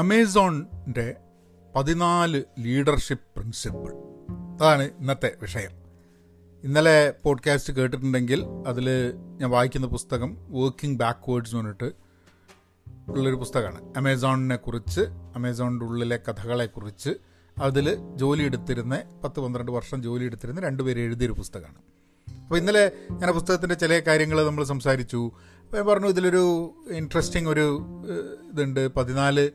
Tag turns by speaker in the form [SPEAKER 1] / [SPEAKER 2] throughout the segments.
[SPEAKER 1] അമേസോണിന്റെ പതിനാല് leadership principle. അതാണ് ഇന്നത്തെ വിഷയം. ഇന്നലെ പോഡ്കാസ്റ്റ് കേട്ടിട്ടുണ്ടെങ്കിൽ അതിൽ ഞാൻ വായിക്കുന്ന പുസ്തകം വർക്കിംഗ് ബാക്ക്വേഡ്സ് എന്ന് പറഞ്ഞിട്ട് ഉള്ളൊരു പുസ്തകമാണ്. അമേസോണിനെ കുറിച്ച് അമേസോണിന്റെ ഉള്ളിലെ കഥകളെക്കുറിച്ച് അതിൽ ജോലി എടുത്തിരുന്ന പത്ത് പന്ത്രണ്ട് വർഷം ജോലി എടുത്തിരുന്ന രണ്ടുപേര് എഴുതിയൊരു പുസ്തകമാണ്. അപ്പോൾ ഇന്നലെ ഞാൻ ആ പുസ്തകത്തിന്റെ ചില കാര്യങ്ങൾ നമ്മൾ സംസാരിച്ചു. അപ്പോൾ ഞാൻ പറഞ്ഞു ഇതിലൊരു ഇൻട്രസ്റ്റിംഗ് ഒരു ഇതുണ്ട്. പതിനാല്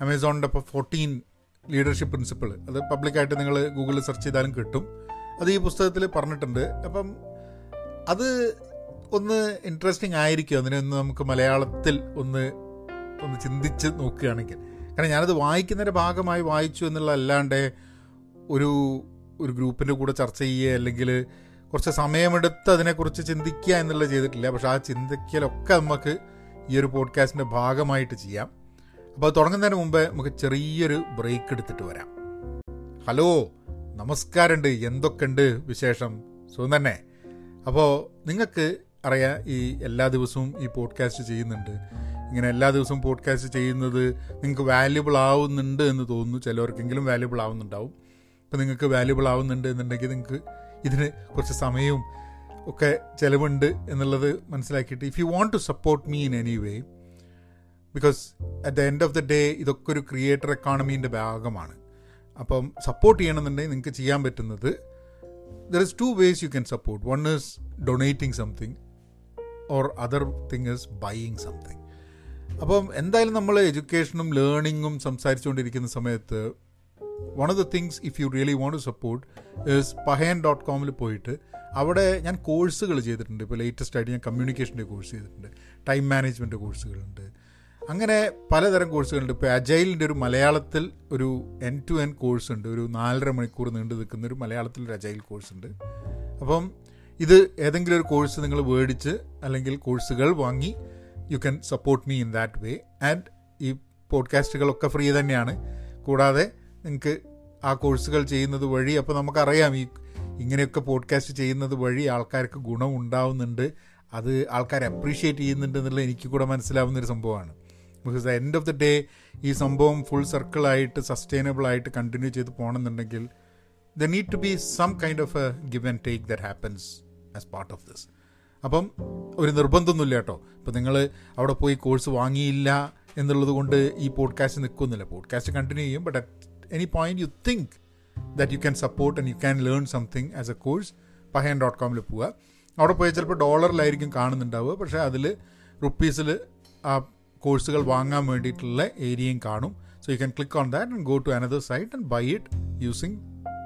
[SPEAKER 1] അമേസോണിന്റെ ഇപ്പോൾ ഫോർട്ടീൻ ലീഡർഷിപ്പ് പ്രിൻസിപ്പിൾ അത് പബ്ലിക്കായിട്ട് നിങ്ങൾ ഗൂഗിളിൽ സെർച്ച് ചെയ്താലും കിട്ടും. അത് ഈ പുസ്തകത്തിൽ പറഞ്ഞിട്ടുണ്ട്. അപ്പം അത് ഒന്ന് ഇൻട്രസ്റ്റിംഗ് ആയിരിക്കും. അതിനൊന്ന് നമുക്ക് മലയാളത്തിൽ ഒന്ന് ഒന്ന് ചിന്തിച്ച് നോക്കുകയാണെങ്കിൽ. കാരണം ഞാനത് വായിക്കുന്നതിന്റെ ഭാഗമായി വായിച്ചു എന്നുള്ള അല്ലാണ്ട് ഒരു ഒരു ഗ്രൂപ്പിന്റെ കൂടെ ചർച്ച ചെയ്യുക അല്ലെങ്കിൽ കുറച്ച് സമയമെടുത്ത് അതിനെക്കുറിച്ച് ചിന്തിക്കുക എന്നുള്ളത് ചെയ്തിട്ടില്ല. പക്ഷെ ആ ചിന്തിക്കലൊക്കെ നമുക്ക് ഈ ഒരു പോഡ്കാസ്റ്റിന്റെ ഭാഗമായിട്ട് ചെയ്യാം. അപ്പോൾ തുടങ്ങുന്നതിന് മുമ്പ് നമുക്ക് ചെറിയൊരു ബ്രേക്ക് എടുത്തിട്ട് വരാം. ഹലോ നമസ്കാരമുണ്ട്. എന്തൊക്കെയുണ്ട് വിശേഷം? സുഖം തന്നെ. അപ്പോൾ നിങ്ങൾക്ക് അറിയാം ഈ എല്ലാ ദിവസവും ഈ പോഡ്കാസ്റ്റ് ചെയ്യുന്നുണ്ട്. ഇങ്ങനെ എല്ലാ ദിവസവും പോഡ്കാസ്റ്റ് ചെയ്യുന്നത് നിങ്ങൾക്ക് വാല്യുബിൾ ആവുന്നുണ്ട് എന്ന് തോന്നുന്നു. ചിലവർക്കെങ്കിലും വാല്യുബിൾ ആവുന്നുണ്ടാവും. അപ്പോൾ നിങ്ങൾക്ക് വാല്യുബിൾ ആവുന്നുണ്ട് എന്നുണ്ടെങ്കിൽ നിങ്ങൾക്ക് ഇതിന് കുറച്ച് സമയവും ഒക്കെ ചിലവുണ്ട് എന്നുള്ളത് മനസ്സിലാക്കിയിട്ട് if you want to support me in any way because at the end of the day ഇതൊക്കെ ഒരു ക്രിയേറ്റർ എക്കോണമീന്റെ ഭാഗമാണ്. അപ്പം സപ്പോർട്ട് ചെയ്യണമെന്നുണ്ടെങ്കിൽ നിങ്ങൾക്ക് ചെയ്യാൻ പറ്റുന്നത് there is two ways you can support one is donating something or other thing is buying something അപ്പം എന്തായാലും നമ്മൾ എഡ്യൂക്കേഷനും ലേണിങ്ങും സംസാരിച്ചുകൊണ്ടിരിക്കുന്ന സമയത്ത് one of the things if you really want to support is Pahayan dot കോമിൽ പോയിട്ട് അവിടെ ഞാൻ കോഴ്സുകൾ ചെയ്തിട്ടുണ്ട്. ഇപ്പോൾ ലേറ്റസ്റ്റ് ആയിട്ട് ഞാൻ കമ്മ്യൂണിക്കേഷന്റെ കോഴ്സ് ചെയ്തിട്ടുണ്ട്. ടൈം മാനേജ്മെന്റ് കോഴ്സുകളുണ്ട് അങ്ങനെ പലതരം കോഴ്സുകളുണ്ട്. ഇപ്പോൾ അജൈലിന്റെ ഒരു മലയാളത്തിൽ ഒരു എൻ ടു എൻ കോഴ്സ് ഉണ്ട് ഒരു നാലര മണിക്കൂർ നീണ്ടു നിൽക്കുന്ന ഒരു മലയാളത്തിൽ ഒരു അജൈൽ കോഴ്സ് ഉണ്ട് അപ്പം ഇത് ഏതെങ്കിലും ഒരു കോഴ്സ് നിങ്ങൾ മേടിച്ച് അല്ലെങ്കിൽ കോഴ്സുകൾ വാങ്ങി you can support me in that way and ഈ പോഡ്കാസ്റ്റുകളൊക്കെ ഫ്രീ തന്നെയാണ്. കൂടാതെ നിങ്ങൾക്ക് ആ കോഴ്സുകൾ ചെയ്യുന്നത് വഴി അപ്പോൾ നമുക്കറിയാം ഈ ഇങ്ങനെയൊക്കെ പോഡ്കാസ്റ്റ് ചെയ്യുന്നത് വഴി ആൾക്കാർക്ക് ഗുണം ഉണ്ടാവുന്നുണ്ട്. അത് ആൾക്കാർ അപ്രീഷിയേറ്റ് ചെയ്യുന്നുണ്ട് എന്നുള്ളത് എനിക്ക് കൂടെ മനസ്സിലാവുന്നൊരു സംഭവമാണ്. Because end of the day ഈ സംഭവം ഫുൾ സർക്കിളായിട്ട് സസ്റ്റൈനബിൾ ആയിട്ട് കണ്ടിന്യൂ ചെയ്ത് പോകണമെന്നുണ്ടെങ്കിൽ the need to be some kind of a give and take that happens as part of this അപ്പം ഒരു നിർബന്ധമൊന്നുമില്ല കേട്ടോ. ഇപ്പം നിങ്ങൾ അവിടെ പോയി കോഴ്സ് വാങ്ങിയില്ല എന്നുള്ളത് കൊണ്ട് ഈ പോഡ്കാസ്റ്റ് നിൽക്കുന്നില്ല പോഡ്കാസ്റ്റ് കണ്ടിന്യൂ ചെയ്യും but at any point you think that you can support and you can learn something as a course Pahayan dot കോമിൽ പോവുക. അവിടെ പോയി ചിലപ്പോൾ ഡോളറിലായിരിക്കും കാണുന്നുണ്ടാവുക. പക്ഷേ അതിൽ റുപ്പീസിൽ ആ കോഴ്സുകൾ വാങ്ങാൻ വേണ്ടിയിട്ടുള്ള ഏരിയയും കാണും. So you can click on that and go to another site and buy it using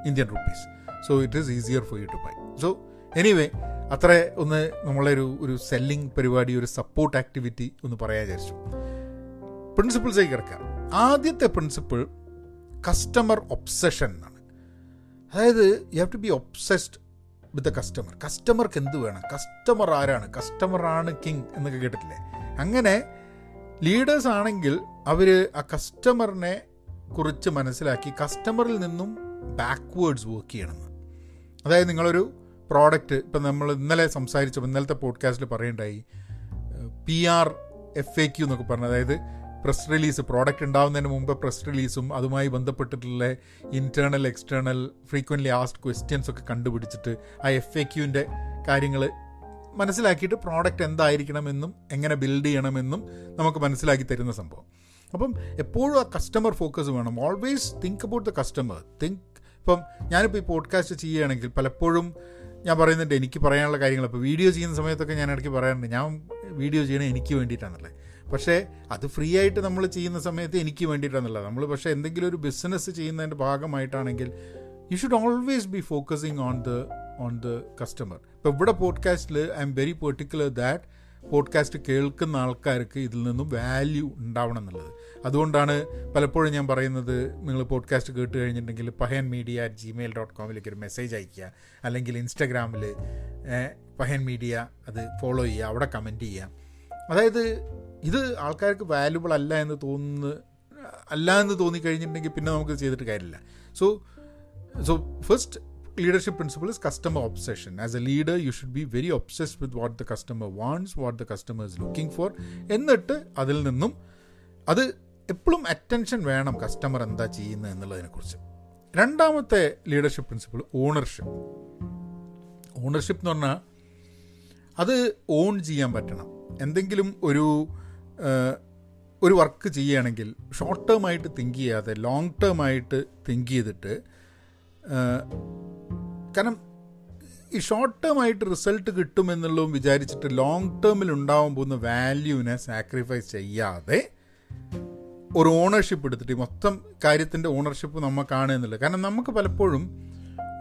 [SPEAKER 1] Indian rupees so it is easier for you to buy so anyway അത്ര ഒന്ന് നമ്മളെ ഒരു ഒരു സെല്ലിംഗ് പരിപാടി ഒരു സപ്പോർട്ട് ആക്ടിവിറ്റി ഒന്ന് പറയാൻ വിചാരിച്ചു. പ്രിൻസിപ്പിൾസേക്ക് കിടക്കാം. ആദ്യത്തെ പ്രിൻസിപ്പിൾ കസ്റ്റമർ ഒബ്സഷൻ എന്നാണ്. അതായത് you have to be obsessed with the customer കസ്റ്റമർക്ക് എന്ത് വേണം? കസ്റ്റമർ ആരാണ്? കസ്റ്റമർ ആണ് കിങ് എന്നൊക്കെ കേട്ടിട്ടില്ലേ? അങ്ങനെ ലീഡേഴ്സ് ആണെങ്കിൽ അവർ ആ കസ്റ്റമറിനെ കുറിച്ച് മനസ്സിലാക്കി കസ്റ്റമറിൽ നിന്നും ബാക്ക്വേഡ്സ് വർക്ക് ചെയ്യണം. അതായത് നിങ്ങളൊരു പ്രോഡക്റ്റ് ഇപ്പം നമ്മൾ ഇന്നലെ സംസാരിച്ചപ്പോൾ ഇന്നലത്തെ പോഡ്കാസ്റ്റിൽ പറയണ്ടായി P R F A Q എന്നൊക്കെ പറഞ്ഞു. അതായത് പ്രസ് റിലീസ് പ്രോഡക്റ്റ് ഉണ്ടാവുന്നതിന് മുമ്പ് പ്രസ് റിലീസും അതുമായി ബന്ധപ്പെട്ടിട്ടുള്ള internal external frequently asked questions ഒക്കെ കണ്ടുപിടിച്ചിട്ട് ആ എഫ് എ ക്യുവിന്റെ കാര്യങ്ങൾ മനസ്സിലാക്കിയിട്ട് പ്രോഡക്റ്റ് എന്തായിരിക്കണമെന്നും എങ്ങനെ ബിൽഡ് ചെയ്യണമെന്നും നമുക്ക് മനസ്സിലാക്കി തരുന്ന സംഭവം. അപ്പം എപ്പോഴും ആ കസ്റ്റമർ ഫോക്കസ് വേണം. Always think about the customer think ഇപ്പം ഞാനിപ്പോൾ ഈ പോഡ്കാസ്റ്റ് ചെയ്യുകയാണെങ്കിൽ പലപ്പോഴും ഞാൻ പറയുന്നുണ്ട് എനിക്ക് പറയാനുള്ള കാര്യങ്ങൾ. ഇപ്പോൾ വീഡിയോ ചെയ്യുന്ന സമയത്തൊക്കെ ഞാൻ ഇടയ്ക്ക് പറയാറുണ്ട് ഞാൻ വീഡിയോ ചെയ്യണേ എനിക്ക് വേണ്ടിയിട്ടാണല്ലേ. പക്ഷേ അത് ഫ്രീ ആയിട്ട് നമ്മൾ ചെയ്യുന്ന സമയത്ത് എനിക്ക് വേണ്ടിയിട്ടാണെന്നുള്ളത് നമ്മൾ പക്ഷേ എന്തെങ്കിലും ഒരു ബിസിനസ് ചെയ്യുന്നതിന്റെ ഭാഗമായിട്ടാണെങ്കിൽ you should always be focusing on the on the customer ഇപ്പോൾ ഇവിടെ പോഡ്കാസ്റ്റിൽ I'm very particular that podcast കേൾക്കുന്ന ആൾക്കാർക്ക് ഇതിൽ നിന്നും വാല്യൂ ഉണ്ടാവണം എന്നുള്ളത്. അതുകൊണ്ടാണ് പലപ്പോഴും ഞാൻ പറയുന്നത് നിങ്ങൾ പോഡ്കാസ്റ്റ് കേട്ട് കഴിഞ്ഞിട്ടുണ്ടെങ്കിൽ Pahayan media at Gmail dot കോമിലേക്ക് ഒരു മെസ്സേജ് അയയ്ക്കുക. അല്ലെങ്കിൽ ഇൻസ്റ്റാഗ്രാമിൽ പഹയൻ മീഡിയ അത് ഫോളോ ചെയ്യുക അവിടെ കമന്റ് ചെയ്യുക. അതായത് ഇത് ആൾക്കാർക്ക് വാല്യുബിൾ അല്ല എന്ന് തോന്നുന്ന അല്ല എന്ന് തോന്നിക്കഴിഞ്ഞിട്ടുണ്ടെങ്കിൽ പിന്നെ നമുക്ക് ചെയ്തിട്ട് കാര്യമില്ല. So so first leadership principle is customer obsession. As a leader, you should be very obsessed with what the customer wants, what the customer is for. എന്നിട്ട് അതിൽ നിന്നും അത് എപ്പോഴും അറ്റൻഷൻ വേണം കസ്റ്റമർ എന്താ ചെയ്യുന്നത് എന്നുള്ളതിനെക്കുറിച്ച് രണ്ടാമത്തെ ലീഡർഷിപ്പ് പ്രിൻസിപ്പിൾ ഓണർഷിപ്പ് ഓണർഷിപ്പ് എന്ന് പറഞ്ഞാൽ അത് ഓൺ ചെയ്യാൻ പറ്റണം എന്തെങ്കിലും ഒരു ഒരു വർക്ക് ചെയ്യുകയാണെങ്കിൽ ഷോർട്ട് ടേം ആയിട്ട് തിങ്ക് ചെയ്യാതെ ലോങ് ടേം ആയിട്ട് തിങ്ക് ചെയ്തിട്ട് കാരണം ഈ ഷോർട്ട് ടേം ആയിട്ട് റിസൾട്ട് കിട്ടുമെന്നുള്ളതും വിചാരിച്ചിട്ട് ലോങ് ടേമിൽ ഉണ്ടാവാൻ പോകുന്ന വാല്യൂവിനെ സാക്രിഫൈസ് ചെയ്യാതെ ഒരു ഓണർഷിപ്പ് എടുത്തിട്ട് മൊത്തം കാര്യത്തിന്റെ ഓണർഷിപ്പ് നമ്മൾ എന്നുള്ളത്. കാരണം നമുക്ക് പലപ്പോഴും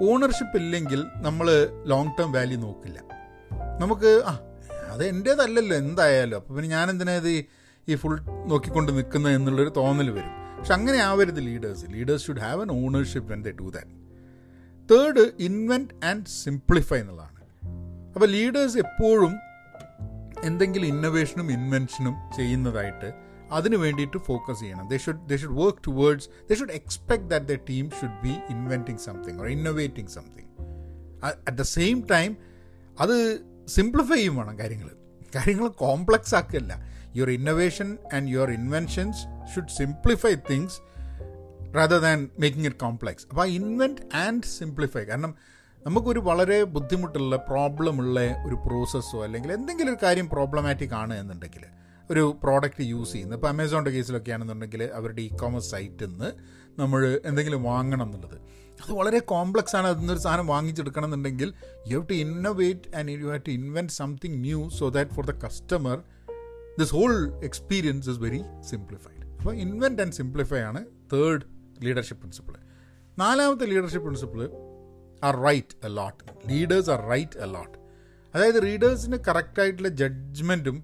[SPEAKER 1] ഓണർഷിപ്പ് ഇല്ലെങ്കിൽ നമ്മൾ ലോങ് ടേം വാല്യൂ നോക്കില്ല. നമുക്ക് ആ അത് എന്റേതല്ലല്ലോ എന്തായാലും. അപ്പോൾ പിന്നെ ഞാൻ എന്തിനാ ഇത് ഈ ഫുൾ നോക്കിക്കൊണ്ട് നിൽക്കുന്നത് എന്നുള്ളൊരു തോന്നൽ വരും. പക്ഷെ അങ്ങനെ ആവരുത് leaders leaders should have an ownership when they do that third invent and simplify എന്നുള്ളതാണ്. അപ്പോൾ ലീഡേഴ്സ് എപ്പോഴും എന്തെങ്കിലും ഇന്നൊവേഷനും ഇൻവെൻഷനും ചെയ്യുന്നതായിട്ട് അതിന് വേണ്ടിയിട്ട് ഫോക്കസ് ചെയ്യണം. They should they should work towards they should expect that the team should be inventing something or innovating something at the same time അത് simplify ചെയ്യും വേണം കാര്യങ്ങൾ കാര്യങ്ങൾ complex ആക്കല്ല your innovation and your inventions should simplify things rather than making it complex അപ്പോൾ ആ invent and simplify കാരണം നമുക്കൊരു വളരെ ബുദ്ധിമുട്ടുള്ള പ്രോബ്ലമുള്ള ഒരു പ്രോസസ്സോ അല്ലെങ്കിൽ എന്തെങ്കിലും ഒരു കാര്യം പ്രോബ്ലമാറ്റിക് ആണ് എന്നുണ്ടെങ്കിൽ ഒരു പ്രോഡക്റ്റ് യൂസ് ചെയ്യുന്നത് ഇപ്പോൾ അമേസോണിന്റെ കേസിലൊക്കെ ആണെന്നുണ്ടെങ്കിൽ അവരുടെ ഇ കോമേഴ്സ് സൈറ്റിൽ നിന്ന് നമ്മൾ എന്തെങ്കിലും വാങ്ങണം എന്നുള്ളത്. അത് വളരെ കോംപ്ലക്സ് ആണ്. അതിൽ നിന്നൊരു സാധനം വാങ്ങിച്ചെടുക്കണം എന്നുണ്ടെങ്കിൽ you have to innovate and you have to invent something new so that for the customer this whole experience is very simplified അപ്പോൾ ഇൻവെന്റ് ആൻഡ് സിംപ്ലിഫൈ ആണ് തേർഡ് ലീഡർഷിപ്പ് പ്രിൻസിപ്പിൾ നാലാമത്തെ leadership principle are right a lot leaders are right a lot അതായത് റീഡേഴ്സിന് കറക്റ്റായിട്ടുള്ള ജഡ്ജ്മെന്റും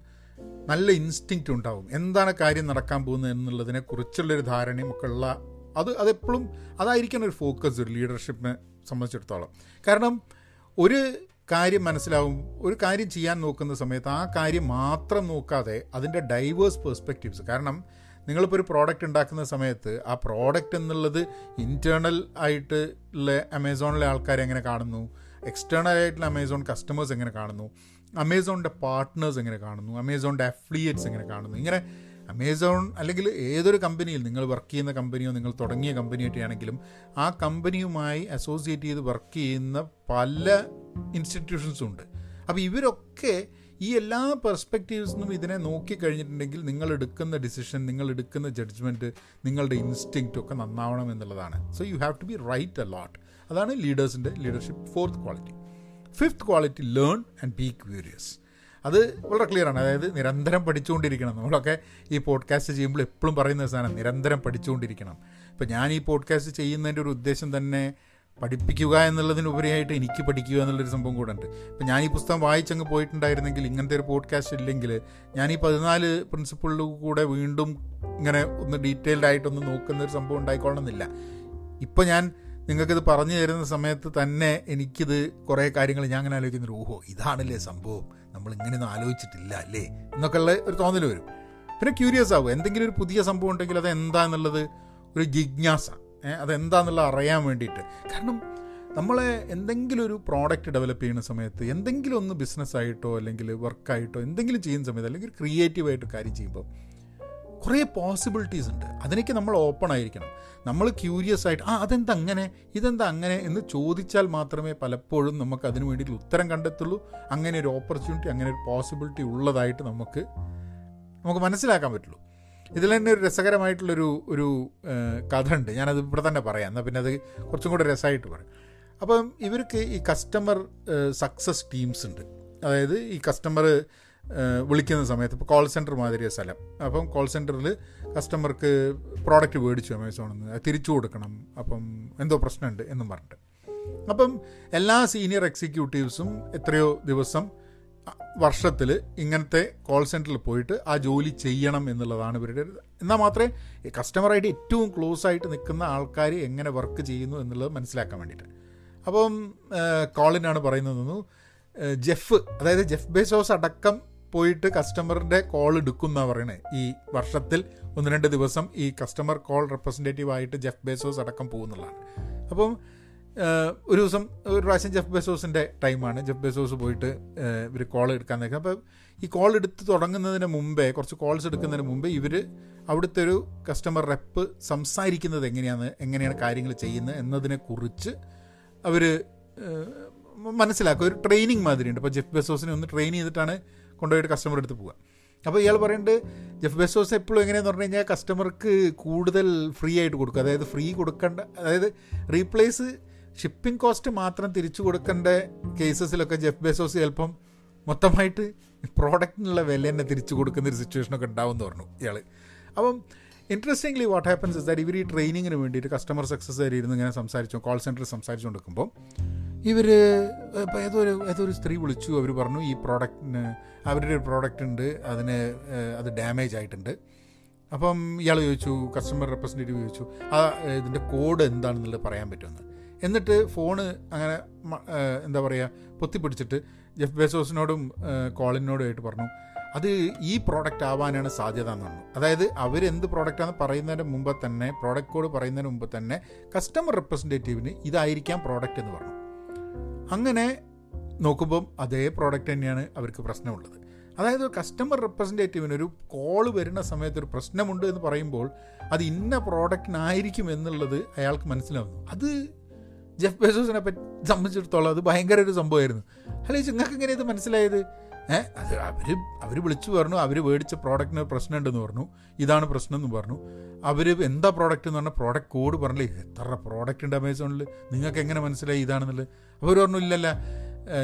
[SPEAKER 1] നല്ല instinct ഉണ്ടാവും. എന്താണ് കാര്യം നടക്കാൻ പോകുന്നത് എന്നുള്ളതിനെ കുറിച്ചുള്ളൊരു ധാരണയും ഒക്കെ ഉള്ള അത് അതെപ്പോഴും അതായിരിക്കണം ഒരു ഫോക്കസ് ഒരു ലീഡർഷിപ്പിനെ സംബന്ധിച്ചിടത്തോളം. കാരണം ഒരു കാര്യം മനസ്സിലാവും ഒരു കാര്യം ചെയ്യാൻ നോക്കുന്ന സമയത്ത് ആ കാര്യം മാത്രം നോക്കാതെ അതിന്റെ ഡൈവേഴ്സ് പെർസ്പെക്റ്റീവ്സ് കാരണം നിങ്ങളിപ്പോൾ ഒരു പ്രോഡക്റ്റ് ഉണ്ടാക്കുന്ന സമയത്ത് ആ പ്രോഡക്റ്റ് എന്നുള്ളത് ഇന്റേർണൽ ആയിട്ട് ഉള്ള അമേസോണിലെ ആൾക്കാർ എങ്ങനെ കാണുന്നു? എക്സ്റ്റേണൽ ആയിട്ടുള്ള അമേസോൺ കസ്റ്റമേഴ്സ് എങ്ങനെ കാണുന്നു? അമേസോണിന്റെ പാർട്ട്നേഴ്സ് എങ്ങനെ കാണുന്നു? അമേസോണിന്റെ അഫ്ലിയേറ്റ്സ് എങ്ങനെ കാണുന്നു? ഇങ്ങനെ അമേസോൺ അല്ലെങ്കിൽ ഏതൊരു കമ്പനിയിൽ നിങ്ങൾ വർക്ക് ചെയ്യുന്ന കമ്പനിയോ നിങ്ങൾ തുടങ്ങിയ കമ്പനിയൊക്കെ ആണെങ്കിലും ആ കമ്പനിയുമായി അസോസിയേറ്റ് ചെയ്ത് വർക്ക് ചെയ്യുന്ന പല ഇൻസ്റ്റിറ്റ്യൂഷൻസും ഉണ്ട്. അപ്പോൾ ഇവരൊക്കെ ഈ എല്ലാ പെർസ്പെക്റ്റീവ്സിനും ഇതിനെ നോക്കി കഴിഞ്ഞിട്ടുണ്ടെങ്കിൽ നിങ്ങൾ എടുക്കുന്ന ഡിസിഷൻ നിങ്ങൾ എടുക്കുന്ന ജഡ്ജ്മെന്റ് നിങ്ങളുടെ ഇൻസ്റ്റിങ്ക്റ്റ് ഒക്കെ നന്നാവണം എന്നുള്ളതാണ്. So you have to be right a lot അതാണ് ലീഡേഴ്സിന്റെ leadership fourth quality fifth quality learn and be curious അത് വളരെ ക്ലിയർ ആണ്. അതായത് നിരന്തരം പഠിച്ചുകൊണ്ടിരിക്കണം. നമ്മളൊക്കെ ഈ പോഡ്കാസ്റ്റ് ചെയ്യുമ്പോൾ എപ്പോഴും പറയുന്ന സാധനം നിരന്തരം പഠിച്ചുകൊണ്ടിരിക്കണം. ഇപ്പം ഞാൻ ഈ പോഡ്കാസ്റ്റ് ചെയ്യുന്നതിന്റെ ഒരു ഉദ്ദേശം തന്നെ പഠിപ്പിക്കുക എന്നുള്ളതിനുപരിയായിട്ട് എനിക്ക് പഠിക്കുക എന്നുള്ളൊരു സംഭവം കൂടെ ഉണ്ട്. ഇപ്പം ഞാൻ ഈ പുസ്തകം വായിച്ചങ്ങ് പോയിട്ടുണ്ടായിരുന്നെങ്കിൽ ഇങ്ങനത്തെ ഒരു പോഡ്കാസ്റ്റ് ഇല്ലെങ്കിൽ ഞാൻ ഈ പതിനാല് പ്രിൻസിപ്പിളിൽ കൂടെ വീണ്ടും ഇങ്ങനെ ഒന്ന് ഡീറ്റെയിൽഡ് ആയിട്ടൊന്ന് നോക്കുന്ന ഒരു സംഭവം ഉണ്ടായിക്കൊള്ളണമെന്നില്ല. ഇപ്പം ഞാൻ നിങ്ങൾക്കിത് പറഞ്ഞു തരുന്ന സമയത്ത് തന്നെ എനിക്കിത് കുറേ കാര്യങ്ങൾ ഞാൻ അങ്ങനെ ആലോചിക്കുന്നൊരു ഓഹോ ഇതാണല്ലേ സംഭവം. നമ്മൾ ഇങ്ങനെയൊന്നും ആലോചിച്ചിട്ടില്ല അല്ലേ? എന്നൊക്കെയുള്ള ഒരു തോന്നൽ വരും. പിന്നെ ക്യൂരിയസ് ആവും എന്തെങ്കിലും ഒരു പുതിയ സംഭവം ഉണ്ടെങ്കിൽ അത് എന്താണെന്നുള്ളത് ഒരു ജിജ്ഞാസ. അതെന്താണെന്നുള്ളത് അറിയാൻ വേണ്ടിയിട്ട്. കാരണം നമ്മളെ എന്തെങ്കിലും ഒരു പ്രോഡക്റ്റ് ഡെവലപ്പ് ചെയ്യുന്ന സമയത്ത് എന്തെങ്കിലും ഒന്ന് ബിസിനസ്സായിട്ടോ അല്ലെങ്കിൽ വർക്കായിട്ടോ എന്തെങ്കിലും ചെയ്യുന്ന സമയത്ത് അല്ലെങ്കിൽ ക്രിയേറ്റീവായിട്ട് കാര്യം ചെയ്യുമ്പോൾ കുറേ പോസിബിലിറ്റീസ് ഉണ്ട്. അതിനേക്ക് നമ്മൾ ഓപ്പൺ ആയിരിക്കണം. നമ്മൾ ക്യൂരിയസ് ആയിട്ട് ആ അതെന്താ അങ്ങനെ? ഇതെന്താ അങ്ങനെ? എന്ന് ചോദിച്ചാൽ മാത്രമേ പലപ്പോഴും നമുക്ക് അതിന് വേണ്ടിയിട്ട് ഉത്തരം കണ്ടെത്തുള്ളൂ. അങ്ങനെ ഒരു ഓപ്പർച്യൂണിറ്റി അങ്ങനെ ഒരു പോസിബിലിറ്റി ഉള്ളതായിട്ട് നമുക്ക് നമുക്ക് മനസ്സിലാക്കാൻ പറ്റുള്ളൂ. ഇതിൽ തന്നെ ഒരു രസകരമായിട്ടുള്ളൊരു ഒരു കഥ ഉണ്ട് ഞാനത് ഇവിടെ തന്നെ പറയാം. എന്നാൽ പിന്നെ അത് കുറച്ചും കൂടെ രസമായിട്ട് പറയും. അപ്പം ഇവർക്ക് ഈ കസ്റ്റമർ സക്സസ് ടീംസ് ഉണ്ട്. അതായത് ഈ കസ്റ്റമർ വിളിക്കുന്ന സമയത്ത് ഇപ്പോൾ കോൾ സെന്റർ മാതിരിയ സ്ഥലം. അപ്പം കോൾ സെന്ററിൽ കസ്റ്റമർക്ക് പ്രോഡക്റ്റ് മേടിച്ചു അമേസോണിൽ നിന്ന് തിരിച്ചു കൊടുക്കണം. അപ്പം എന്തോ പ്രശ്നമുണ്ട് എന്നും പറഞ്ഞിട്ട്. അപ്പം എല്ലാ സീനിയർ എക്സിക്യൂട്ടീവ്സും എത്രയോ ദിവസം വർഷത്തിൽ ഇങ്ങനത്തെ കോൾ സെന്ററിൽ പോയിട്ട് ആ ജോലി ചെയ്യണം എന്നുള്ളതാണ് ഇവരുടെ എന്നാൽ മാത്രമേ കസ്റ്റമറായിട്ട് ഏറ്റവും ക്ലോസ് ആയിട്ട് നിൽക്കുന്ന ആൾക്കാർ എങ്ങനെ വർക്ക് ചെയ്യുന്നു എന്നുള്ളത് മനസ്സിലാക്കാൻ വേണ്ടിയിട്ട്. അപ്പം കോളിനാണ് പറയുന്നത് ജെഫ് അതായത് ജെഫ് ബേസോസ് അടക്കം പോയിട്ട് കസ്റ്റമറിന്റെ കോൾ എടുക്കുന്ന പറയണേ. ഈ വർഷത്തിൽ ഒന്ന് രണ്ട് ദിവസം ഈ കസ്റ്റമർ കോൾ റെപ്രസെന്റേറ്റീവ് ആയിട്ട് ജെഫ് ബേസോസ് അടക്കം പോകുന്നുള്ളതാണ്. അപ്പം ഒരു ദിവസം ഒരു പ്രാവശ്യം ജെഫ് ബെസോസിന്റെ ടൈമാണ്. ജെഫ് ബെസോസ് പോയിട്ട് ഇവർ കോൾ എടുക്കാൻ നിൽക്കുക. അപ്പോൾ ഈ കോൾ എടുത്ത് തുടങ്ങുന്നതിന് മുമ്പേ കുറച്ച് കോൾസ് എടുക്കുന്നതിന് മുമ്പേ ഇവർ അവിടുത്തെ ഒരു കസ്റ്റമർ റെപ്പ് സംസാരിക്കുന്നത് എങ്ങനെയാണ് എങ്ങനെയാണ് കാര്യങ്ങൾ ചെയ്യുന്നത് എന്നതിനെക്കുറിച്ച് അവർ മനസ്സിലാക്കുക. ഒരു ട്രെയിനിങ് മാതിരിയുണ്ട്. അപ്പോൾ ജെഫ് ബെസോസിനെ ഒന്ന് ട്രെയിൻ ചെയ്തിട്ടാണ് കൊണ്ടുപോയിട്ട് കസ്റ്റമർ എടുത്ത് പോകുക അപ്പോൾ ഇയാൾ പറയുന്നുണ്ട് ജെഫ് ബെസോസ് എപ്പോഴും എങ്ങനെയാന്ന് പറഞ്ഞു കഴിഞ്ഞാൽ കസ്റ്റമർക്ക് കൂടുതൽ ഫ്രീ ആയിട്ട് കൊടുക്കുക. അതായത് ഫ്രീ കൊടുക്കേണ്ട അതായത് റീപ്ലേസ് ഷിപ്പിംഗ് കോസ്റ്റ് മാത്രം തിരിച്ചു കൊടുക്കേണ്ട കേസസിലൊക്കെ ജെഫ് ബെസോസ് ചിലപ്പം മൊത്തമായിട്ട് പ്രോഡക്റ്റിനുള്ള വില തന്നെ തിരിച്ചു കൊടുക്കുന്ന ഒരു സിറ്റുവേഷനൊക്കെ ഉണ്ടാവും എന്ന് പറഞ്ഞു ഇയാൾ അപ്പം interestingly what happens is that ഇവർ ഈ ട്രെയിനിങ്ങിന് വേണ്ടിയിട്ട് കസ്റ്റമർ സക്സസ് ആയി ഇരുന്ന് ഇങ്ങനെ സംസാരിച്ചു കോൾ സെന്ററിൽ സംസാരിച്ചു കൊടുക്കുമ്പോൾ ഇവർ ഇപ്പോൾ ഏതോ ഒരു ഏതോ ഒരു സ്ത്രീ വിളിച്ചു അവർ പറഞ്ഞു ഈ പ്രോഡക്റ്റിന് അവരുടെ ഒരു പ്രോഡക്റ്റ് ഉണ്ട് അതിന് അത് ഡാമേജ് ആയിട്ടുണ്ട്. അപ്പം ഇയാൾ ചോദിച്ചു കസ്റ്റമർ റെപ്രസെന്റേറ്റീവ് ചോദിച്ചു ആ ഇതിന്റെ കോഡ് എന്താണെന്നുള്ളത് പറയാൻ പറ്റുമെന്ന് എന്നിട്ട് ഫോണ് അങ്ങനെ എന്താ പറയുക പൊത്തിപ്പിടിച്ചിട്ട് ജെഫ് ബേസോസിനോടും കോളിനോടും ആയിട്ട് പറഞ്ഞു അത് ഈ പ്രോഡക്റ്റ് ആവാനാണ് സാധ്യത എന്ന് പറഞ്ഞു. അതായത് അവരെന്ത് പ്രോഡക്റ്റാണെന്ന് പറയുന്നതിന് മുമ്പ് തന്നെ പ്രോഡക്റ്റ് കോഡ് പറയുന്നതിന് മുമ്പ് തന്നെ കസ്റ്റമർ റെപ്രസെന്റേറ്റീവിന് ഇതായിരിക്കാം പ്രോഡക്റ്റ് എന്ന് പറഞ്ഞു. അങ്ങനെ നോക്കുമ്പം അതേ പ്രോഡക്റ്റ് തന്നെയാണ് അവർക്ക് പ്രശ്നമുള്ളത്. അതായത് കസ്റ്റമർ റെപ്രസെന്റേറ്റീവിന് ഒരു കോൾ വരുന്ന സമയത്ത് ഒരു പ്രശ്നമുണ്ട് എന്ന് പറയുമ്പോൾ അത് ഇന്ന പ്രോഡക്റ്റിനായിരിക്കും എന്നുള്ളത് അയാൾക്ക് മനസ്സിലാവുന്നു. അത് ജെഫ് ബെസോസിനെ പറ്റി സംബന്ധിച്ചിടത്തോളം അത് ഭയങ്കര ഒരു സംഭവമായിരുന്നു. അല്ലെ നിങ്ങൾക്ക് എങ്ങനെ ഇത് മനസ്സിലായത്? ഏഹ് അത് അവർ അവർ വിളിച്ചു പറഞ്ഞു അവർ മേടിച്ച പ്രോഡക്റ്റിന് പ്രശ്നമുണ്ടെന്ന് പറഞ്ഞു. ഇതാണ് പ്രശ്നം എന്ന് പറഞ്ഞു. അവർ എന്താ പ്രോഡക്റ്റ് എന്ന് പറഞ്ഞാൽ പ്രോഡക്റ്റ് കോഡ് പറഞ്ഞില്ലേ? എത്ര പ്രോഡക്റ്റ് ഉണ്ട് അമേസോണിൽ നിങ്ങൾക്ക് എങ്ങനെ മനസ്സിലായി ഇതാണെന്നുള്ളത്? അവർ പറഞ്ഞു ഇല്ലല്ല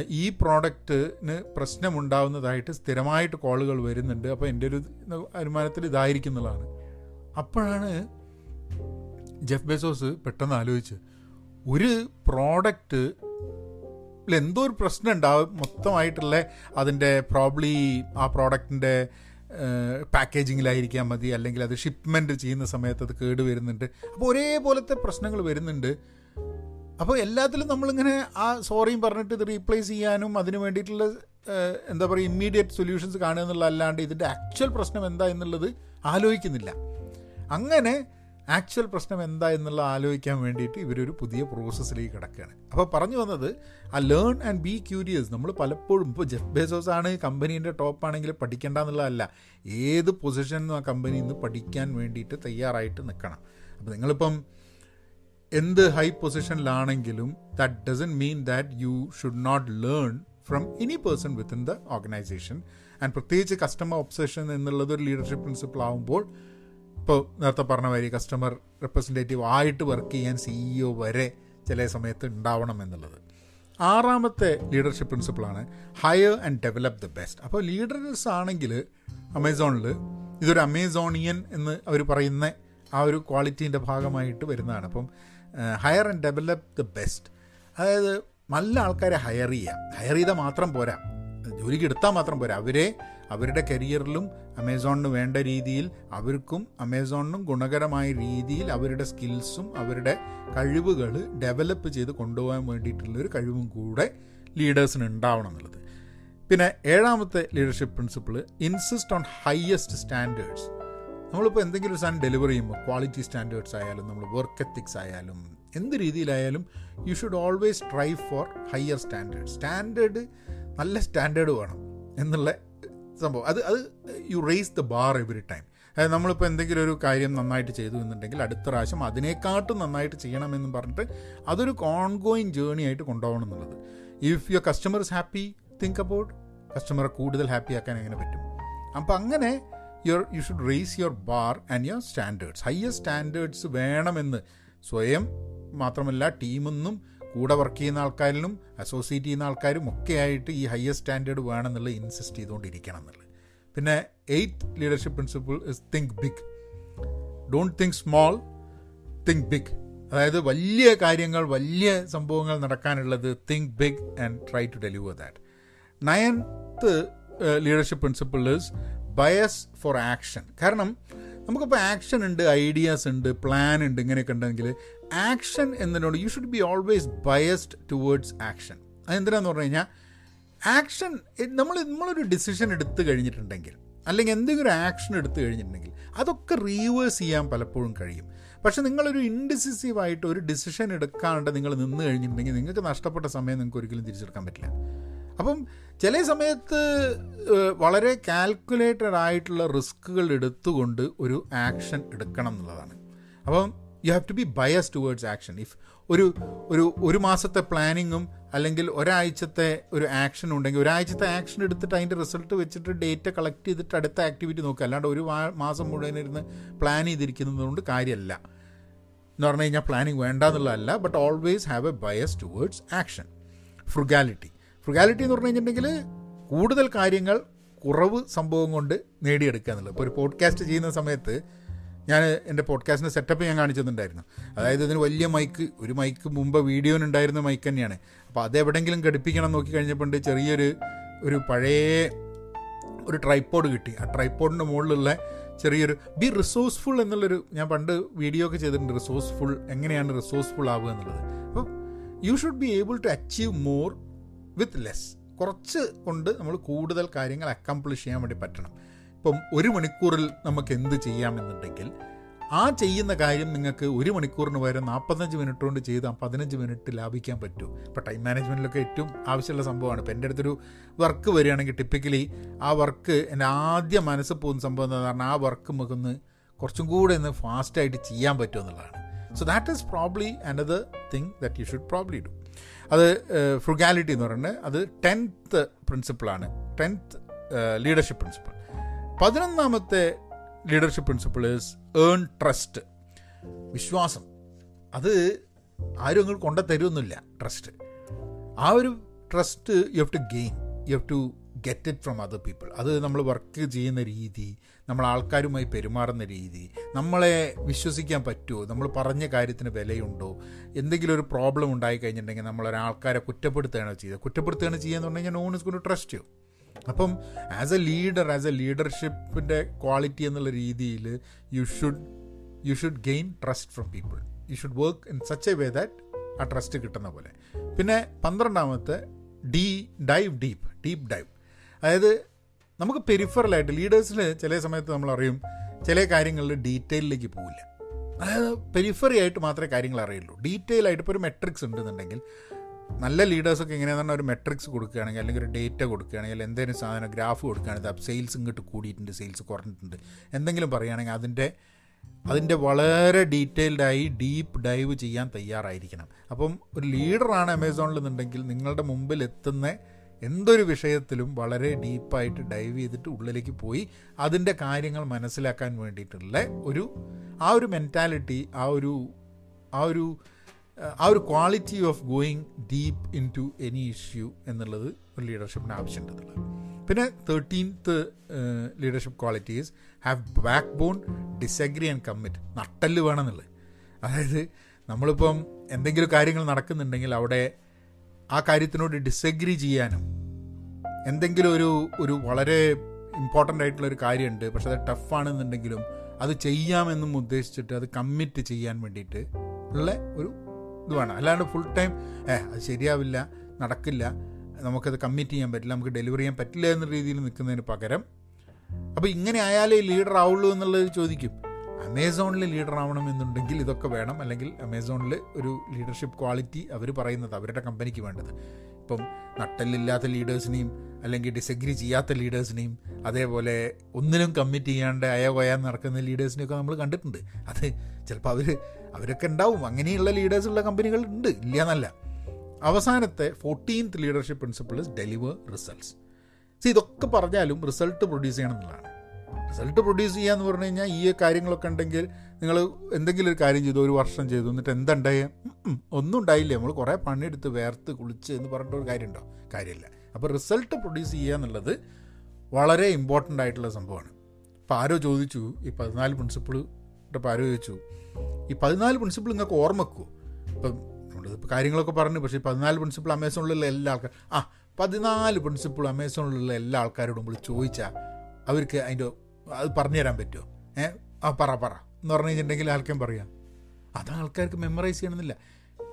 [SPEAKER 1] ഈ പ്രോഡക്റ്റിന് പ്രശ്നമുണ്ടാവുന്നതായിട്ട് സ്ഥിരമായിട്ട് കോളുകൾ വരുന്നുണ്ട്. അപ്പോൾ എന്റെ ഒരു അനുമാനത്തിൽ ഇതായിരിക്കും അപ്പോഴാണ് ജെഫ് ബെസോസ് പെട്ടെന്ന് ആലോചിച്ച് ഒരു പ്രോഡക്റ്റ് എന്തോ ഒരു പ്രശ്നം ഉണ്ടാവും. മൊത്തമായിട്ടുള്ള അതിന്റെ പ്രോബ്ലി ആ പ്രോഡക്റ്റിന്റെ പാക്കേജിങ്ങിലായിരിക്കാൻ മതി. അല്ലെങ്കിൽ അത് ഷിപ്മെന്റ് ചെയ്യുന്ന സമയത്ത് അത് കേട് വരുന്നുണ്ട്. അപ്പോൾ ഒരേപോലത്തെ പ്രശ്നങ്ങൾ വരുന്നുണ്ട്. അപ്പോൾ എല്ലാത്തിലും നമ്മളിങ്ങനെ ആ സോറിയും പറഞ്ഞിട്ട് ഇത് റീപ്ലേസ് ചെയ്യാനും അതിന് വേണ്ടിയിട്ടുള്ള എന്താ പറയുക ഇമ്മീഡിയറ്റ് സൊല്യൂഷൻസ് കാണുക എന്നുള്ള അല്ലാണ്ട് ഇതിന്റെ ആക്ച്വൽ പ്രശ്നം എന്താ എന്നുള്ളത് ആലോചിക്കുന്നില്ല. അങ്ങനെ ആക്ച്വൽ പ്രശ്നം എന്താ എന്നുള്ള ആലോചിക്കാൻ വേണ്ടിയിട്ട് ഇവരൊരു പുതിയ പ്രോസസ്സിലേക്ക് കിടക്കുകയാണ്. അപ്പോൾ പറഞ്ഞു വന്നത് ആ ലേൺ ആൻഡ് ബി ക്യൂരിയസ് നമ്മൾ പലപ്പോഴും ഇപ്പോൾ ജെഫ് ബേസോസ് ആണ് കമ്പനീന്റെ ടോപ്പ് ആണെങ്കിൽ പഠിക്കേണ്ട എന്നുള്ളതല്ല ഏത് പൊസിഷനും ആ കമ്പനിയിൽ നിന്ന് പഠിക്കാൻ വേണ്ടിയിട്ട് തയ്യാറായിട്ട് നിൽക്കണം. അപ്പോൾ നിങ്ങളിപ്പം എന്ത് high പൊസിഷനിലാണെങ്കിലും that doesn't mean that you should not learn from any person within the organization and പ്രത്യേകിച്ച് കസ്റ്റമർ ഒബ്സഷൻ എന്നുള്ളത് ഒരു ലീഡർഷിപ്പ് പ്രിൻസിപ്പിൾ ആകുമ്പോൾ ഇപ്പോൾ നേരത്തെ പറഞ്ഞ മാതിരി കസ്റ്റമർ റെപ്രസെന്റേറ്റീവ് ആയിട്ട് വർക്ക് ചെയ്യാൻ സിഇഒ വരെ ചില സമയത്ത് ഉണ്ടാവണം എന്നുള്ളത്. ആറാമത്തെ leadership പ്രിൻസിപ്പിളാണ് hire and develop the best അപ്പോൾ ലീഡേഴ്സ് ആണെങ്കിൽ അമേസോണിൽ ഇതൊരു അമേസോണിയൻ എന്ന് അവർ പറയുന്ന ആ ഒരു ക്വാളിറ്റീന്റെ ഭാഗമായിട്ട് വരുന്നതാണ്. അപ്പം hire and develop the best അതായത് നല്ല ആൾക്കാരെ ഹയർ ചെയ്യുക ഹയർ ചെയ്താൽ മാത്രം പോരാ. ജോലിക്ക് എടുത്താൽ മാത്രം പോരാ. അവരെ അവരുടെ കരിയറിലും അമേസോണിന് വേണ്ട രീതിയിൽ അവർക്കും അമേസോണിനും ഗുണകരമായ രീതിയിൽ അവരുടെ സ്കിൽസും അവരുടെ കഴിവുകൾ ഡെവലപ്പ് ചെയ്ത് കൊണ്ടുപോകാൻ വേണ്ടിയിട്ടുള്ള ഒരു കഴിവും കൂടെ ലീഡേഴ്സിന് ഉണ്ടാവണം എന്നുള്ളത്. പിന്നെ ഏഴാമത്തെ leadership principle insist on highest standards. നമ്മളിപ്പോൾ എന്തെങ്കിലും ഒരു സാധനം ഡെലിവർ ചെയ്യുമ്പോൾ ക്വാളിറ്റി സ്റ്റാൻഡേർഡ്സ് ആയാലും നമ്മൾ വർക്ക് എത്തിക്സ് ആയാലും എന്ത് രീതിയിലായാലും you should always try for higher standard standard നല്ല സ്റ്റാൻഡേർഡ് വേണം എന്നുള്ള സംഭവം. അത് അത് you raise the bar every time അതായത് നമ്മളിപ്പോൾ എന്തെങ്കിലും ഒരു കാര്യം നന്നായിട്ട് ചെയ്തു എന്നുണ്ടെങ്കിൽ അടുത്ത പ്രാവശ്യം അതിനേക്കാട്ടും നന്നായിട്ട് ചെയ്യണമെന്ന് പറഞ്ഞിട്ട് അതൊരു ഓൺഗോയിങ് ജേണി ആയിട്ട് കൊണ്ടുപോകണം എന്നുള്ളത്. If your customer is happy think about കസ്റ്റമറെ കൂടുതൽ ഹാപ്പി ആക്കാൻ എങ്ങനെ പറ്റും. അപ്പം അങ്ങനെ your you should raise your bar and your standards higher standards വേണമെന്ന് സ്വയം മാത്രമല്ല ടീമൊന്നും കൂടെ വർക്ക് ചെയ്യുന്ന ആൾക്കാരിലും അസോസിയേറ്റ് ചെയ്യുന്ന ആൾക്കാരും ഒക്കെ ആയിട്ട് ഈ ഹയർ സ്റ്റാൻഡേർഡ് വേണമെന്നുള്ള ഇൻസിസ്റ്റ് ചെയ്തുകൊണ്ടിരിക്കണം എന്നുള്ളത്. പിന്നെ eighth leadership principle is think big don't think small think big അതായത് വലിയ കാര്യങ്ങൾ വലിയ സംഭവങ്ങൾ നടക്കാനുള്ളത് think big and try to deliver that ninth leadership principle is bias for action കാരണം നമുക്കിപ്പോൾ ആക്ഷൻ ഉണ്ട് ഐഡിയാസ് ഉണ്ട് പ്ലാൻ ഉണ്ട് ഇങ്ങനെയൊക്കെ ഉണ്ടെങ്കിൽ action എന്നതിനോട് you should be always biased towards action അതെന്തിനാന്ന് പറഞ്ഞു കഴിഞ്ഞാൽ ആക്ഷൻ നമ്മൾ നമ്മളൊരു ഡിസിഷൻ എടുത്തു കഴിഞ്ഞിട്ടുണ്ടെങ്കിൽ അല്ലെങ്കിൽ എന്തെങ്കിലും ഒരു ആക്ഷൻ എടുത്തു കഴിഞ്ഞിട്ടുണ്ടെങ്കിൽ അതൊക്കെ റീവേഴ്സ് ചെയ്യാൻ പലപ്പോഴും കഴിയും. പക്ഷെ നിങ്ങളൊരു ഇൻഡിസിസീവായിട്ട് ഒരു ഡിസിഷൻ എടുക്കാണ്ട് നിങ്ങൾ നിന്ന് കഴിഞ്ഞിട്ടുണ്ടെങ്കിൽ നിങ്ങൾക്ക് നഷ്ടപ്പെട്ട സമയം നിങ്ങൾക്ക് ഒരിക്കലും തിരിച്ചെടുക്കാൻ പറ്റില്ല. അപ്പം ചില സമയത്ത് വളരെ കാൽക്കുലേറ്റഡ് ആയിട്ടുള്ള റിസ്ക്കുകൾ എടുത്തുകൊണ്ട് ഒരു ആക്ഷൻ എടുക്കണം എന്നുള്ളതാണ്. അപ്പം you have to be bias towards action if ഒരു ഒരു ഒരു മാസത്തെ പ്ലാനിങ്ങും അല്ലെങ്കിൽ ഒരാഴ്ചത്തെ ഒരു ആക്ഷൻ ഉണ്ടെങ്കിൽ ഒരാഴ്ചത്തെ ആക്ഷൻ എടുത്തിട്ട് അതിന്റെ റിസൾട്ട് വെച്ചിട്ട് ഡേറ്റ കളക്ട് ചെയ്തിട്ട് അടുത്ത ആക്ടിവിറ്റി നോക്കുക. അല്ലാണ്ട് ഒരു മാസം മുഴുവൻ ഇരുന്ന് പ്ലാൻ ചെയ്തിരിക്കുന്നതുകൊണ്ട് കാര്യമല്ല. എന്ന് പറഞ്ഞു കഴിഞ്ഞാൽ പ്ലാനിങ് വേണ്ട എന്നുള്ളതല്ല but always have a bias towards action frugality frugality എന്ന് പറഞ്ഞു കഴിഞ്ഞിട്ടുണ്ടെങ്കിൽ കൂടുതൽ കാര്യങ്ങൾ കുറവ് സംഭവം കൊണ്ട് നേടിയെടുക്കുക എന്നുള്ളത്. ഇപ്പോൾ ഒരു പോഡ്കാസ്റ്റ് ചെയ്യുന്ന സമയത്ത് ഞാൻ എന്റെ പോഡ്കാസ്റ്റിന്റെ സെറ്റപ്പ് ഞാൻ കാണിച്ചിട്ടുണ്ടായിരുന്നു അതായത് ഇതിന് വലിയ മൈക്ക് ഒരു മൈക്ക് മുമ്പ് വീഡിയോനുണ്ടായിരുന്ന മൈക്ക് തന്നെയാണ്. അപ്പോൾ അതെവിടെങ്കിലും ഘടിപ്പിക്കണം നോക്കി കഴിഞ്ഞപ്പോൾ ചെറിയൊരു ഒരു പഴയ ഒരു ട്രൈപ്പോഡ് കിട്ടി. ആ ട്രൈപ്പോഡിന്റെ മുകളിലുള്ള ചെറിയൊരു ബി റിസോഴ്സ്ഫുൾ എന്നുള്ളൊരു ഞാൻ പണ്ട് വീഡിയോ ഒക്കെ ചെയ്തിട്ടുണ്ട്. റിസോഴ്സ്ഫുൾ എങ്ങനെയാണ് റിസോഴ്സ്ഫുൾ ആവുക എന്നുള്ളത്. അപ്പോൾ you should be able to achieve more with less കുറച്ച് കൊണ്ട് നമ്മൾ കൂടുതൽ കാര്യങ്ങൾ അക്കംപ്ലിഷ് ചെയ്യാൻ വേണ്ടി പറ്റണം. ഇപ്പം ഒരു മണിക്കൂറിൽ നമുക്ക് എന്ത് ചെയ്യാമെന്നുണ്ടെങ്കിൽ ആ ചെയ്യുന്ന കാര്യം നിങ്ങൾക്ക് ഒരു മണിക്കൂറിന് പകരം നാൽപ്പത്തഞ്ച് മിനിറ്റ് കൊണ്ട് ചെയ്ത് പതിനഞ്ച് മിനിറ്റ് ലാഭിക്കാൻ പറ്റും. ഇപ്പോൾ ടൈം മാനേജ്മെന്റിലൊക്കെ ഏറ്റവും ആവശ്യമുള്ള സംഭവമാണ്. ഇപ്പോൾ എന്റെ അടുത്തൊരു വർക്ക് വരികയാണെങ്കിൽ ടിപ്പിക്കലി ആ വർക്ക് എന്റെ ആദ്യം മനസ്സിൽ പോകുന്ന സംഭവം എന്താ പറഞ്ഞാൽ ആ വർക്ക് നമുക്കൊന്ന് കുറച്ചും കൂടെ ഒന്ന് ഫാസ്റ്റായിട്ട് ചെയ്യാൻ പറ്റും എന്നുള്ളതാണ്. So that is probably another thing that you should probably do അത് ഫ്രുഗാലിറ്റി എന്ന് പറയുന്നത് അത് ടെൻത്ത് പ്രിൻസിപ്പിളാണ് ടെൻത്ത് ലീഡർഷിപ്പ് പ്രിൻസിപ്പിൾ പതിനൊന്നാമത്തെ leadership principle is earn trust വിശ്വാസം. അത് ആരും നിങ്ങൾ കൊണ്ട തരുമൊന്നുമില്ല ട്രസ്റ്റ് ആ ഒരു trust you have to gain you have to get it from other people അത് നമ്മൾ വർക്ക് ചെയ്യുന്ന രീതി നമ്മൾ ആൾക്കാരുമായി പെരുമാറുന്ന രീതി നമ്മളെ വിശ്വസിക്കാൻ പറ്റുമോ നമ്മൾ പറഞ്ഞ കാര്യത്തിന് വിലയുണ്ടോ എന്തെങ്കിലും ഒരു പ്രോബ്ലം ഉണ്ടായി കഴിഞ്ഞിട്ടുണ്ടെങ്കിൽ നമ്മൾ ഒരാൾക്കാരെ കുറ്റപ്പെടുത്തുകയാണോ ചെയ്യുക കുറ്റപ്പെടുത്തുകയാണ് ചെയ്യുക എന്ന് പറഞ്ഞു കഴിഞ്ഞാൽ known is good trust you അപ്പം as a leader as a ലീഡർഷിപ്പിന്റെ quality എന്നുള്ള രീതിയിൽ you should you should gain trust from people you should work in such a way that ആ ട്രസ്റ്റ് കിട്ടുന്ന പോലെ. പിന്നെ പന്ത്രണ്ടാമത്തെ ഡീ ഡൈവ് ഡീപ്പ് ഡീപ്പ് ഡൈവ് അതായത് നമുക്ക് പെരിഫറലായിട്ട് ലീഡേഴ്സിൽ ചില സമയത്ത് നമ്മൾ അറിയും ചില കാര്യങ്ങളിൽ ഡീറ്റെയിലേക്ക് പോവില്ല. അതായത് പെരിഫറി ആയിട്ട് മാത്രമേ കാര്യങ്ങൾ അറിയുള്ളൂ. ഡീറ്റെയിൽ ആയിട്ട് ഇപ്പോൾ ഒരു മെട്രിക്സ് ഉണ്ടെന്നുണ്ടെങ്കിൽ നല്ല ലീഡേഴ്സൊക്കെ എങ്ങനെയാണെന്ന് പറഞ്ഞാൽ ഒരു മെട്രിക്സ് കൊടുക്കുകയാണെങ്കിൽ അല്ലെങ്കിൽ ഒരു ഡേറ്റ കൊടുക്കുകയാണെങ്കിൽ എന്തെങ്കിലും സാധനം ഗ്രാഫ് കൊടുക്കുകയാണെങ്കിൽ സെയിൽസ് ഇങ്ങോട്ട് കൂടിയിട്ടുണ്ട് സെയിൽസ് കുറഞ്ഞിട്ടുണ്ട്. എന്തെങ്കിലും പറയുകയാണെങ്കിൽ അതിന്റെ അതിന്റെ വളരെ ഡീറ്റെയിൽഡായി ഡീപ്പ് ഡൈവ് ചെയ്യാൻ തയ്യാറായിരിക്കണം. അപ്പം ഒരു ലീഡറാണ് അമേസോണിൽ നിന്നുണ്ടെങ്കിൽ നിങ്ങളുടെ മുമ്പിൽ എത്തുന്ന എന്തൊരു വിഷയത്തിലും വളരെ ഡീപ്പായിട്ട് ഡൈവ് ചെയ്തിട്ട് ഉള്ളിലേക്ക് പോയി അതിന്റെ കാര്യങ്ങൾ മനസ്സിലാക്കാൻ വേണ്ടിയിട്ടുള്ള ഒരു ആ ഒരു മെന്റാലിറ്റി ആ ഒരു ആ ഒരു ആ ഒരു quality of going deep into any issue എന്നുള്ളത് ഒരു ലീഡർഷിപ്പിന് ആവശ്യമുണ്ടെന്നുള്ളത്. പിന്നെ thirteenth leadership qualities have backbone disagree and commit നട്ടൽ വേണമെന്നുള്ളത്. അതായത് നമ്മളിപ്പം എന്തെങ്കിലും കാര്യങ്ങൾ നടക്കുന്നുണ്ടെങ്കിൽ അവിടെ ആ കാര്യത്തിനോട് ഡിസഗ്രി ചെയ്യാനും എന്തെങ്കിലും ഒരു ഒരു വളരെ ഇമ്പോർട്ടന്റ് ആയിട്ടുള്ള ഒരു കാര്യമുണ്ട് പക്ഷെ അത് ടഫാണെന്നുണ്ടെങ്കിലും അത് ചെയ്യാമെന്നും ഉദ്ദേശിച്ചിട്ട് അത് കമ്മിറ്റ് ചെയ്യാൻ വേണ്ടിയിട്ട് ഉള്ള ഒരു ഇത് വേണം അല്ലാണ്ട് ഫുൾ ടൈം ഏ അത് ശരിയാവില്ല നടക്കില്ല നമുക്കത് കമ്മിറ്റ് ചെയ്യാൻ പറ്റില്ല നമുക്ക് ഡെലിവറി ചെയ്യാൻ പറ്റില്ല എന്ന രീതിയിൽ നിൽക്കുന്നതിന് പകരം അപ്പോൾ ഇങ്ങനെ ആയാലേ ലീഡർ ആവുള്ളൂ എന്നുള്ളത് ചോദിക്കും. അമേസോണിൽ ലീഡർ ആവണം എന്നുണ്ടെങ്കിൽ ഇതൊക്കെ വേണം. അല്ലെങ്കിൽ അമേസോണിൽ ഒരു ലീഡർഷിപ്പ് ക്വാളിറ്റി അവർ പറയുന്നത് അവരുടെ കമ്പനിക്ക് വേണ്ടത്. ഇപ്പം നട്ടലില്ലാത്ത ലീഡേഴ്സിനെയും അല്ലെങ്കിൽ ഡിസഗ്രി ചെയ്യാത്ത ലീഡേഴ്സിനെയും അതേപോലെ ഒന്നിനും കമ്മിറ്റ് ചെയ്യാണ്ട് അയവയാൻ നടക്കുന്ന ലീഡേഴ്സിനെയൊക്കെ നമ്മൾ കണ്ടിട്ടുണ്ട്. അത് ചിലപ്പോൾ അവർ അവരൊക്കെ ഉണ്ടാവും. അങ്ങനെയുള്ള ലീഡേഴ്സുള്ള കമ്പനികൾ ഉണ്ട്. ഇല്ല എന്നല്ല അവസാനത്തെ fourteenth leadership principle is deliver results see ഇതൊക്കെ പറഞ്ഞാലും റിസൾട്ട് പ്രൊഡ്യൂസ് ചെയ്യണം എന്നുള്ളതാണ്. റിസൾട്ട് പ്രൊഡ്യൂസ് ചെയ്യുക എന്ന് പറഞ്ഞു കഴിഞ്ഞാൽ ഈ കാര്യങ്ങളൊക്കെ ഉണ്ടെങ്കിൽ നിങ്ങൾ എന്തെങ്കിലും ഒരു കാര്യം ചെയ്തു ഒരു വർഷം ചെയ്തു എന്നിട്ട് എന്തുണ്ടായ? ഒന്നും ഉണ്ടായില്ല? നമ്മൾ കുറേ പണിയെടുത്ത് വേർത്ത് കുളിച്ച് എന്ന് പറഞ്ഞിട്ട് ഒരു കാര്യമുണ്ടോ കാര്യമില്ല. അപ്പോൾ റിസൾട്ട് പ്രൊഡ്യൂസ് ചെയ്യുക എന്നുള്ളത് വളരെ ഇമ്പോർട്ടന്റ് ആയിട്ടുള്ള സംഭവമാണ്. അപ്പോൾ ആരോ ചോദിച്ചു ഈ പതിനാല് പ്രിൻസിപ്പിൾ ഇപ്പോൾ ആരോ ചോദിച്ചു ഈ പതിനാല് പ്രിൻസിപ്പിൾ നിങ്ങൾക്ക് ഓർമ്മക്കൂ? ഇപ്പം കാര്യങ്ങളൊക്കെ പറഞ്ഞു പക്ഷേ പതിനാല് പ്രിൻസിപ്പിൾ അമേസോണിലുള്ള എല്ലാ ആൾക്കാർ ആ പതിനാല് പ്രിൻസിപ്പിൾ അമേസോണിലുള്ള എല്ലാ ആൾക്കാരോടും നമ്മൾ ചോദിച്ചാൽ അവർക്ക് അതിന്റെ അത് പറഞ്ഞു തരാൻ പറ്റുമോ ഏ? ആ പറ പറ. എന്ന് പറഞ്ഞു കഴിഞ്ഞിട്ടുണ്ടെങ്കിൽ ആൾക്കാർ പറയാം? അത് ആൾക്കാർക്ക് മെമ്മറൈസ് ചെയ്യണമെന്നില്ല.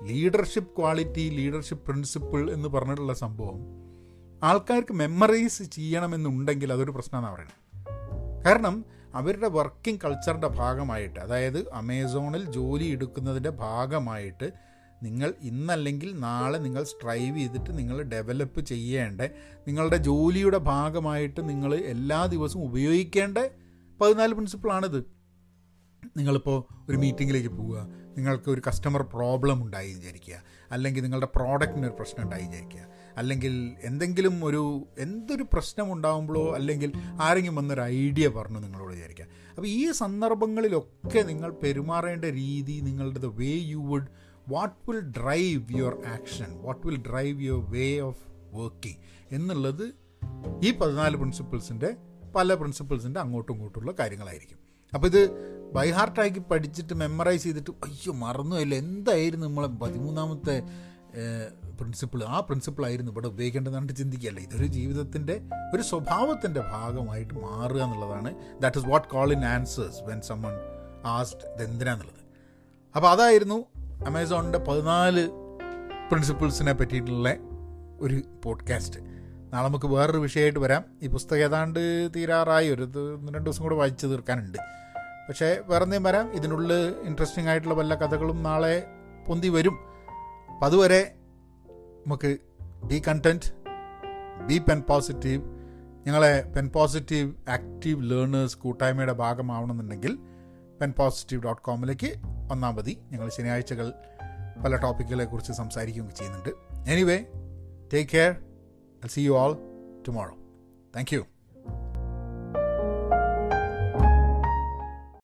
[SPEAKER 1] ലീഡർഷിപ്പ് ക്വാളിറ്റി ലീഡർഷിപ്പ് പ്രിൻസിപ്പിൾ എന്ന് പറഞ്ഞിട്ടുള്ള സംഭവം ആൾക്കാർക്ക് മെമ്മറൈസ് ചെയ്യണമെന്നുണ്ടെങ്കിൽ അതൊരു പ്രശ്നമെന്നാണ് പറയുന്നത്. കാരണം അവരുടെ വർക്കിംഗ് കൾച്ചറിന്റെ ഭാഗമായിട്ട് അതായത് അമേസോണിൽ ജോലി എടുക്കുന്നതിന്റെ ഭാഗമായിട്ട് നിങ്ങൾ ഇന്നല്ലെങ്കിൽ നാളെ നിങ്ങൾ സ്ട്രൈവ് ചെയ്തിട്ട് നിങ്ങൾ ഡെവലപ്പ് ചെയ്യേണ്ട. നിങ്ങളുടെ ജോലിയുടെ ഭാഗമായിട്ട് നിങ്ങൾ എല്ലാ ദിവസവും ഉപയോഗിക്കേണ്ട. പതിനാല് പ്രിൻസിപ്പിളാണിത് നിങ്ങളിപ്പോൾ ഒരു മീറ്റിങ്ങിലേക്ക് പോവുക നിങ്ങൾക്ക് ഒരു കസ്റ്റമർ പ്രോബ്ലം ഉണ്ടായി വിചാരിക്കുക അല്ലെങ്കിൽ നിങ്ങളുടെ പ്രോഡക്റ്റിന് ഒരു പ്രശ്നം ഉണ്ടായി വിചാരിക്കുക. അല്ലെങ്കിൽ എന്തെങ്കിലും ഒരു എന്തൊരു പ്രശ്നമുണ്ടാകുമ്പോഴോ അല്ലെങ്കിൽ ആരെങ്കിലും വന്നൊരു ഐഡിയ പറഞ്ഞു നിങ്ങളോട് വിചാരിക്കാം അപ്പോൾ ഈ സന്ദർഭങ്ങളിലൊക്കെ നിങ്ങൾ പെരുമാറേണ്ട രീതി നിങ്ങളുടെ the way you would what will drive your action what will drive your way of working എന്നുള്ളത് ഈ പതിനാല് പ്രിൻസിപ്പിൾസിന്റെ പല പ്രിൻസിപ്പിൾസിന്റെ അങ്ങോട്ടും ഇങ്ങോട്ടുള്ള കാര്യങ്ങളായിരിക്കും. അപ്പോൾ ഇത് ബൈ ഹാർട്ടാക്കി പഠിച്ചിട്ട് മെമ്മറൈസ് ചെയ്തിട്ട് അയ്യോ മറന്നു മറന്നുമില്ല എന്തായിരുന്നു നമ്മളെ പതിമൂന്നാമത്തെ പ്രിൻസിപ്പിൾ ആ പ്രിൻസിപ്പിളായിരുന്നു ഇവിടെ ഉപയോഗിക്കേണ്ടതെന്നാണ് ചിന്തിക്കുകയല്ല. ഇതൊരു ജീവിതത്തിന്റെ ഒരു സ്വഭാവത്തിന്റെ ഭാഗമായിട്ട് മാറുക എന്നുള്ളതാണ്. That is what call in answers when someone asked ഇതെന്തിനാന്നുള്ളത് അപ്പോൾ അതായിരുന്നു അമേസോണിന്റെ പതിനാല് പ്രിൻസിപ്പിൾസിനെ പറ്റിയിട്ടുള്ള ഒരു പോഡ്കാസ്റ്റ് നാളെ നമുക്ക് വേറൊരു വിഷയമായിട്ട് വരാം. ഈ പുസ്തകം ഏതാണ്ട് തീരാറായി. ഒരു രണ്ട് ദിവസം കൂടെ വായിച്ചു തീർക്കാനുണ്ട്. പക്ഷേ വേറെ എന്തെങ്കിലും വരാം. ഇതിനുള്ളിൽ ഇൻട്രസ്റ്റിംഗ് ആയിട്ടുള്ള വല്ല കഥകളും നാളെ പൊന്തി വരും. അപ്പം അതുവരെ നമുക്ക് be content be pen positive ഞങ്ങളെ പെൻ പോസിറ്റീവ് ആക്റ്റീവ് ലേണേഴ്സ് കൂട്ടായ്മയുടെ ഭാഗമാവണമെന്നുണ്ടെങ്കിൽ പെൻ പോസിറ്റീവ് ഡോട്ട് കോമിലേക്ക് വന്നാൽ മതി. ഞങ്ങൾ ശനിയാഴ്ചകൾ പല ടോപ്പിക്കുകളെ കുറിച്ച് സംസാരിക്കുകയൊക്കെ ചെയ്യുന്നുണ്ട്. Anyway take care see you all tomorrow thank you.